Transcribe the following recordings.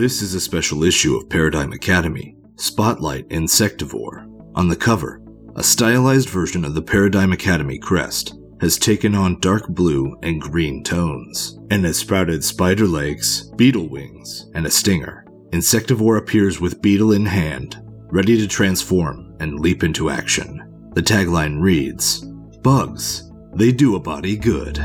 This is a special issue of Paradigm Academy, Spotlight Insectivore. On the cover, a stylized version of the Paradigm Academy crest has taken on dark blue and green tones, and has sprouted spider legs, beetle wings, and a stinger. Insectivore appears with beetle in hand, ready to transform and leap into action. The tagline reads Bugs, they do a body good.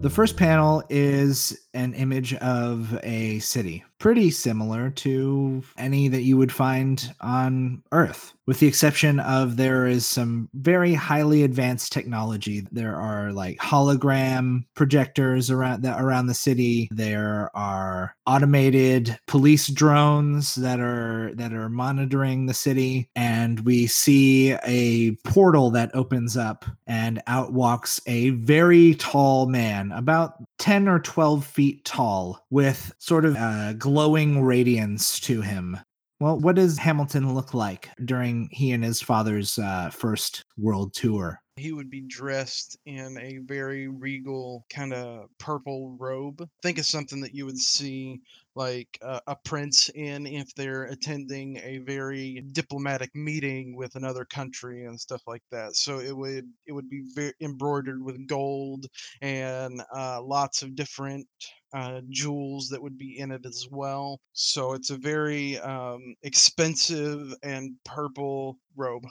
The first panel is an image of a city, pretty similar to any that you would find on Earth, with the exception of there is some very highly advanced technology. There are like hologram projectors around the, around the city. There are automated police drones that are that are monitoring the city, and we see a portal that opens up, and out walks a very tall man, about ten or twelve feet tall, with sort of uh, glowing radiance to him. Well, what does Hamilton look like during he and his father's uh, first world tour? He would be dressed in a very regal kind of purple robe. Think of something that you would see like uh, a prince in if they're attending a very diplomatic meeting with another country and stuff like that. So it would it would be very embroidered with gold and uh, lots of different uh, jewels that would be in it as well. So it's a very um, expensive and purple robe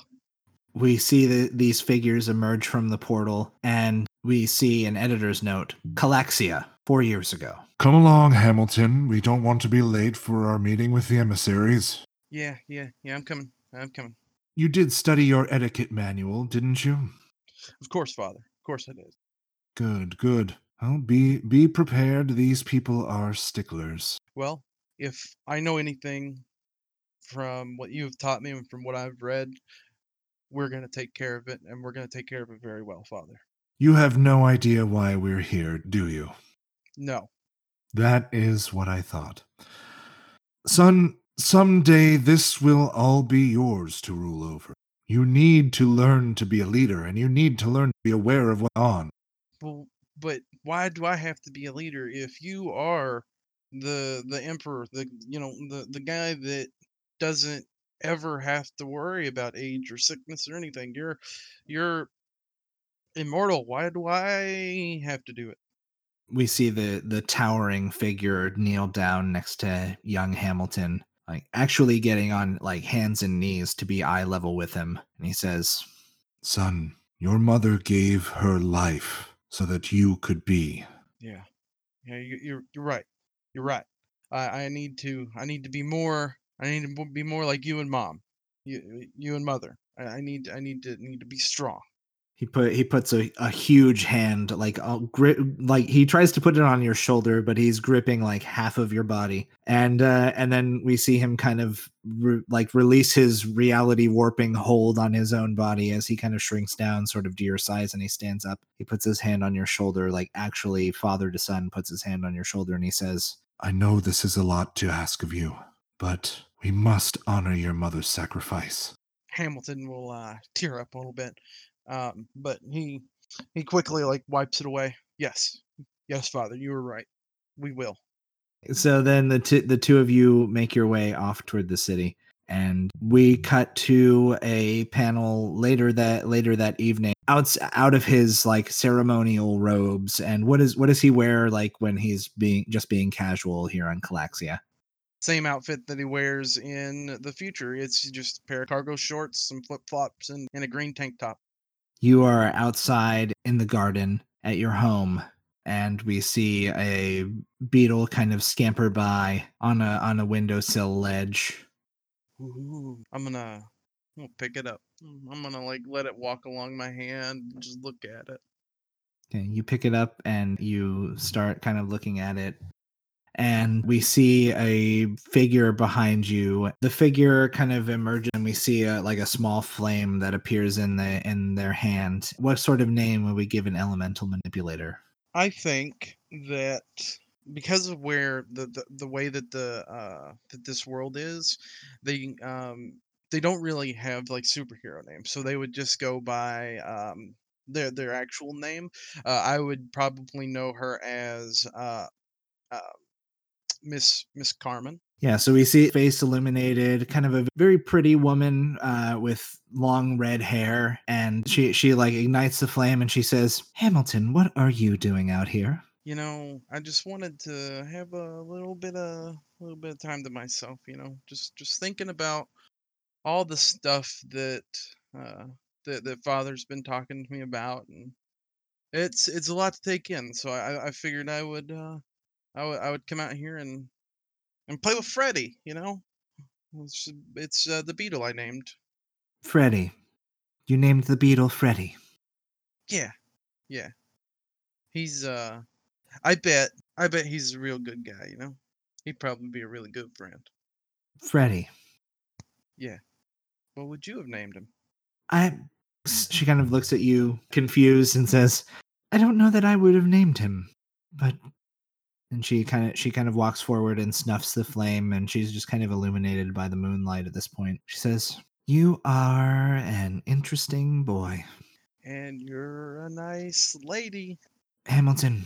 we see the, these figures emerge from the portal and we see an editor's note Calaxia, four years ago. Come along, Hamilton. We don't want to be late for our meeting with the emissaries. Yeah, yeah, yeah, I'm coming. I'm coming. You did study your etiquette manual, didn't you? Of course, Father. Of course I did. Good, good. Well, be be prepared. These people are sticklers. Well, if I know anything from what you've taught me and from what I've read, we're going to take care of it, and we're going to take care of it very well, Father. You have no idea why we're here, do you? No. That is what I thought. Son, someday this will all be yours to rule over. You need to learn to be a leader, and you need to learn to be aware of what's on. Well, but why do I have to be a leader if you are the the emperor, the you know the the guy that doesn't ever have to worry about age or sickness or anything. You're you're immortal. Why do I have to do it? We see the the towering figure kneel down next to young Hamilton, like actually getting on like hands and knees to be eye level with him. And he says, Son, your mother gave her life so that you could be. Yeah. Yeah, you, you're you're right. You're right. I, I need to I need to be more I need to be more like you and mom, you you and mother. I, I need I need to need to be strong. He put he puts a, a huge hand like a grip like he tries to put it on your shoulder, but he's gripping like half of your body, and uh, and then we see him kind of re- like release his reality warping hold on his own body as he kind of shrinks down, sort of to your size, and he stands up. He puts his hand on your shoulder, like actually father to son puts his hand on your shoulder, and he says, "I know this is a lot to ask of you, but we must honor your mother's sacrifice." Hamilton will uh, tear up a little bit um, but he he quickly like wipes it away. Yes, yes, father, you were right. We will. So then the t- the two of you make your way off toward the city, and we cut to a panel later that later that evening. Out out of his like ceremonial robes, and what is what does he wear like when he's being just being casual here on Calaxia? Same outfit that he wears in the future. It's just a pair of cargo shorts, some flip flops, and, and a green tank top you are outside in the garden at your home and we see a beetle kind of scamper by on a on a windowsill ledge. Ooh, I'm gonna, I'm gonna pick it up. Mm, I'm gonna like let it walk along my hand and just look at it. Okay, you pick it up and you start kind of looking at it and we see a figure behind you. The figure kind of emerges, and we see a, like a small flame that appears in the in their hand. What sort of name would we give an elemental manipulator? I think that because of where the the, the way that the uh that this world is, they um they don't really have like superhero names, so they would just go by um their their actual name. Uh, I would probably know her as uh, uh, Miss Miss Carmen. Yeah, so we see face illuminated, kind of a very pretty woman uh, with long red hair, and she she like ignites the flame and she says, "Hamilton, what are you doing out here?" You know, I just wanted to have a little bit of a little bit of time to myself. You know, just just thinking about all the stuff that uh, that that Father's been talking to me about, and it's it's a lot to take in. So I I figured I would uh, I would I would come out here and and play with Freddy. You know, it's it's uh, the beetle I named. Freddy. You named the beetle Freddy. Yeah, yeah. He's uh, I bet I bet he's a real good guy. You know, he'd probably be a really good friend. Freddy. Yeah. What would you have named him? I. She kind of looks at you, confused, and says, "I don't know that I would have named him, but." And she kind of she kind of walks forward and snuffs the flame, and she's just kind of illuminated by the moonlight at this point. She says, "You are an interesting boy, And you're a nice lady. Hamilton.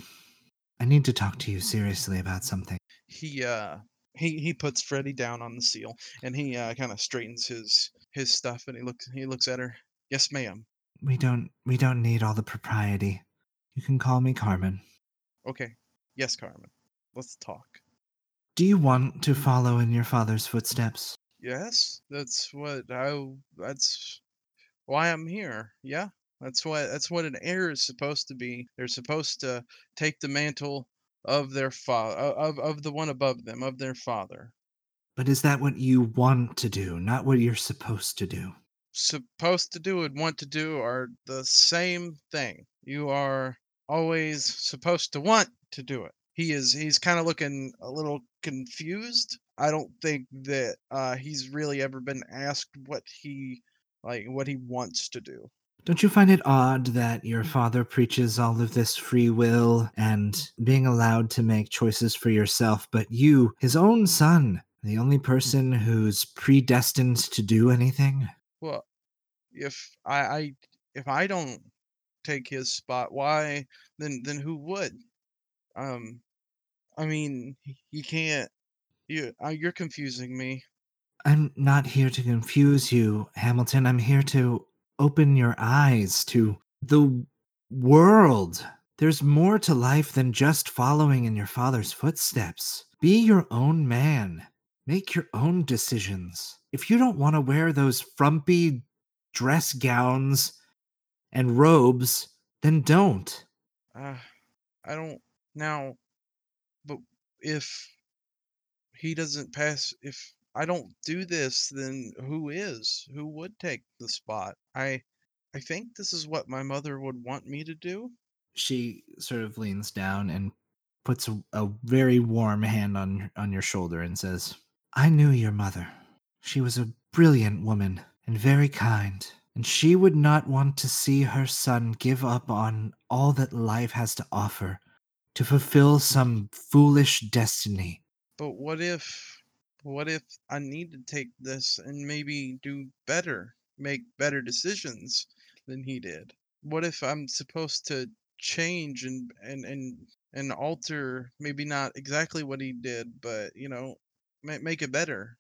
I need to talk to you seriously about something." He uh he he puts Freddy down on the seal and he uh kind of straightens his his stuff and he looks he looks at her. Yes, ma'am. We don't we don't need all the propriety. You can call me Carmen. Okay. Yes, Carmen. Let's talk. Do you want to follow in your father's footsteps? Yes, that's what I that's why I'm here. Yeah. That's what that's what an heir is supposed to be. They're supposed to take the mantle of their father of of the one above them, of their father. But is that what you want to do, not what you're supposed to do? supposed to do and want to do are the same thing. You are always supposed to want to do it. He is he's kind of looking a little confused. I don't think that uh, he's really ever been asked what he like what he wants to do. Don't you find it odd that your father preaches all of this free will and being allowed to make choices for yourself, but you, his own son, the only person who's predestined to do anything? Well, if I, I if I don't take his spot, why then then who would? Um, I mean, you can't. You uh, you're confusing me. I'm not here to confuse you, Hamilton. I'm here to open your eyes to the world. There's more to life than just following in your father's footsteps. Be your own man. Make your own decisions. If you don't want to wear those frumpy dress gowns and robes, then don't. Uh, I don't now. But if he doesn't pass, if I don't do this, then who is? Who would take the spot? I I think this is what my mother would want me to do. She sort of leans down and puts a, a very warm hand on on your shoulder and says, "I knew your mother. She was a brilliant woman and very kind, and she would not want to see her son give up on all that life has to offer to fulfill some foolish destiny." But what if what if I need to take this and maybe do better, make better decisions than he did? What if I'm supposed to change and and and and alter maybe not exactly what he did, but you know, ma- make it better?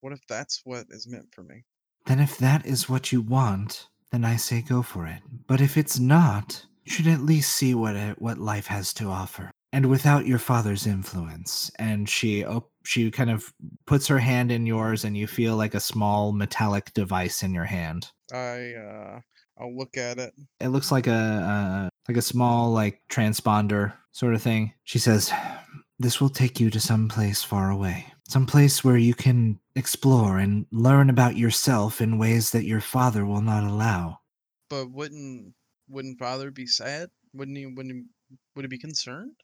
What if that's what is meant for me? Then, if that is what you want, then I say go for it. But if it's not, you should at least see what it, what life has to offer. And without your father's influence, and she op- she kind of puts her hand in yours, and you feel like a small metallic device in your hand. I uh I'll look at it. It looks like a uh, like a small like transponder sort of thing. She says, "This will take you to some place far away, some place where you can explore and learn about yourself in ways that your father will not allow." But wouldn't wouldn't father be sad? Wouldn't he wouldn't he, would he be concerned?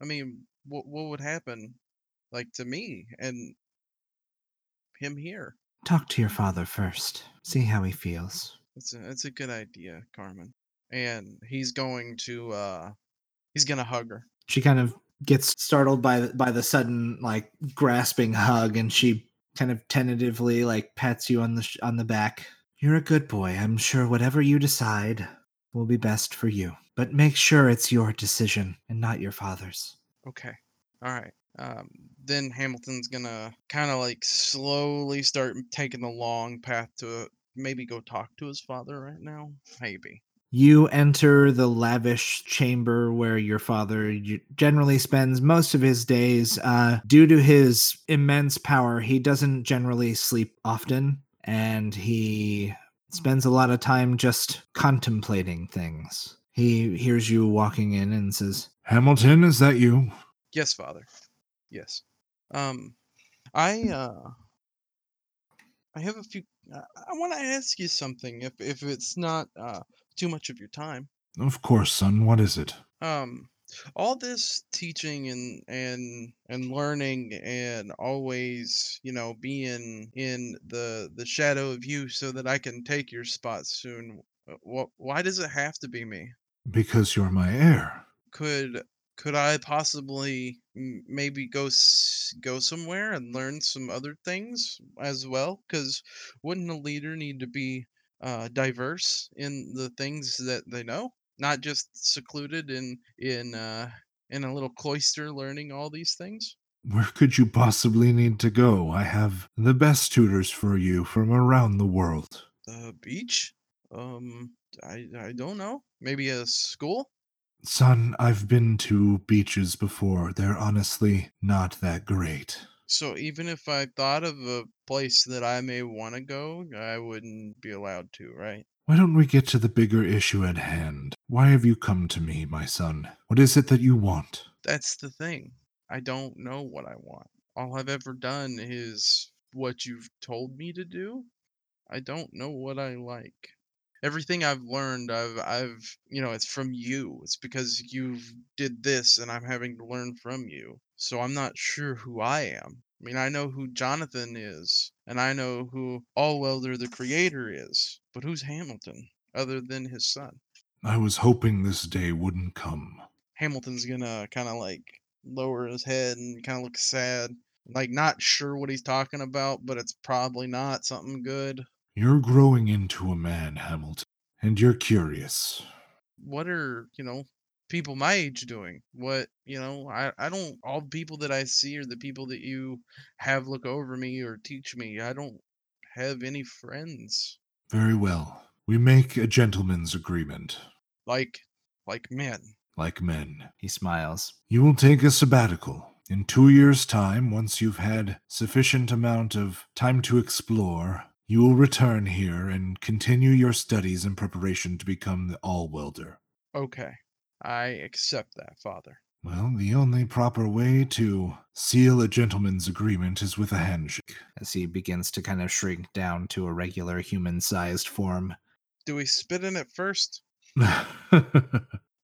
I mean, what what would happen like to me and him here? Talk to your father first. See how he feels. That's a that's a good idea, Carmen. And he's going to uh he's gonna hug her. She kind of gets startled by the, by the sudden like grasping hug, and she kind of tentatively like pats you on the sh- on the back. You're a good boy. I'm sure whatever you decide, will be best for you. But make sure it's your decision and not your father's. Okay. All right. Um, then Hamilton's gonna kind of like slowly start taking the long path to maybe go talk to his father right now. Maybe. You enter the lavish chamber where your father generally spends most of his days. Uh, due to his immense power, he doesn't generally sleep often, and he spends a lot of time just contemplating things. He hears you walking in and says, Hamilton, is that you? Yes, father. Yes. Um, I uh, I have a few. Uh, I want to ask you something, if if it's not uh too much of your time. Of course, son. What is it? Um, all this teaching and and and learning and always, you know, being in the the shadow of you, so that I can take your spot soon. What? Why does it have to be me? Because you're my heir. Could could I possibly m- maybe go s- go somewhere and learn some other things as well? Because wouldn't a leader need to be uh, diverse in the things that they know, not just secluded in in uh, in a little cloister learning all these things? Where could you possibly need to go? I have the best tutors for you from around the world. The beach? Um, I I don't know. Maybe a school? Son, I've been to beaches before. They're honestly not that great. So even if I thought of a place that I may want to go, I wouldn't be allowed to, right? Why don't we get to the bigger issue at hand? Why have you come to me, my son? What is it that you want? That's the thing. I don't know what I want. All I've ever done is what you've told me to do. I don't know what I like. Everything I've learned, I've I've you know, it's from you. It's because you've did this and I'm having to learn from you. So I'm not sure who I am. I mean, I know who Jonathan is, and I know who Allwelder the creator is, but who's Hamilton other than his son? I was hoping this day wouldn't come. Hamilton's gonna kind of like lower his head and kind of look sad, like not sure what he's talking about, but it's probably not something good. You're growing into a man, Hamilton, and you're curious. What are you know people my age doing? What you know? I I don't all the people that I see are the people that you have look over me or teach me. I don't have any friends Very well. We make a gentleman's agreement, like like men. like men. He smiles. You will take a sabbatical. In two years' time, once you've had sufficient amount of time to explore, you will return here and continue your studies in preparation to become the all-welder. Okay, I accept that, Father. Well, the only proper way to seal a gentleman's agreement is with a handshake. As he begins to kind of shrink down to a regular human sized form. Do we spit in it first? I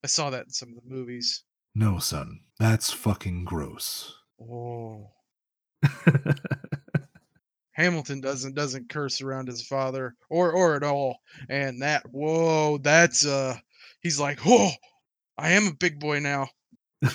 saw that in some of the movies. no, son, that's fucking gross. Oh. Hamilton doesn't doesn't curse around his father or or at all. And that whoa, that's uh he's like, "Oh, I am a big boy now."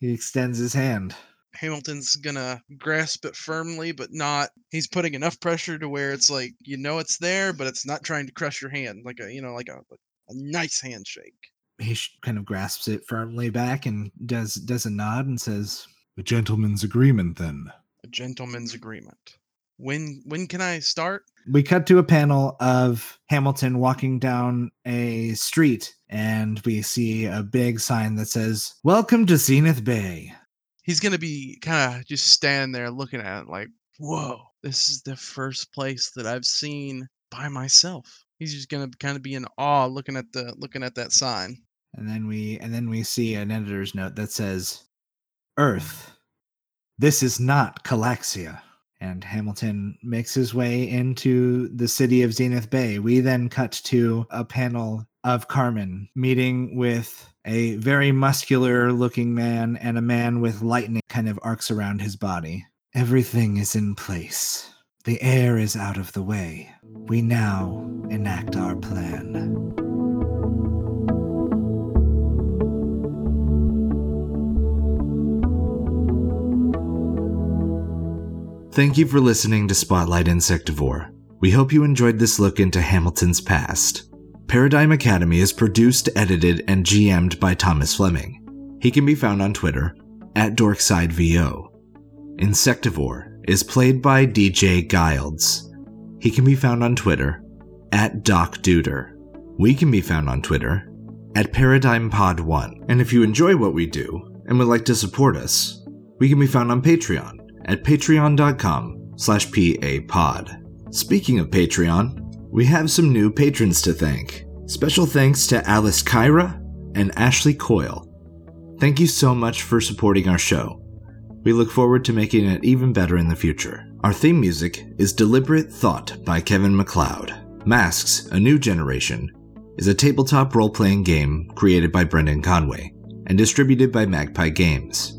he extends his hand. Hamilton's gonna grasp it firmly, but not. He's putting enough pressure to where it's like you know it's there, but it's not trying to crush your hand, like a you know like a like a nice handshake. He sh- kind of grasps it firmly back and does does a nod and says, A gentleman's agreement, then. A gentleman's agreement. When when can I start? we cut to a panel of Hamilton walking down a street, and we see a big sign that says, Welcome to Zenith Bay. He's gonna be kind of just standing there looking at it like, whoa, this is the first place that I've seen by myself. He's just gonna kind of be in awe looking at the looking at that sign. And then we and then we see an editor's note that says, Earth. This is not Calaxia. And Hamilton makes his way into the city of Zenith Bay. We then cut to a panel of Carmen meeting with a very muscular looking man and a man with lightning kind of arcs around his body. Everything is in place. The heir is out of the way. We now enact our plan. Thank you for listening to Spotlight Insectivore. We hope you enjoyed this look into Hamilton's past. Paradigm Academy is produced, edited, and GM'd by Thomas Fleming. He can be found on Twitter at DorkseidVO. Insectivore is played by DJ Gilds. He can be found on Twitter at Doc Duder. We can be found on Twitter at ParadigmPod1. And if you enjoy what we do and would like to support us, we can be found on Patreon at patreon.com slash papod. Speaking of Patreon, we have some new patrons to thank. Special thanks to Alice Kyra and Ashley Coyle. Thank you so much for supporting our show. We look forward to making it even better in the future. Our theme music is Deliberate Thought by Kevin MacLeod. Masks, A New Generation, is a tabletop role playing game created by Brendan Conway and distributed by Magpie Games.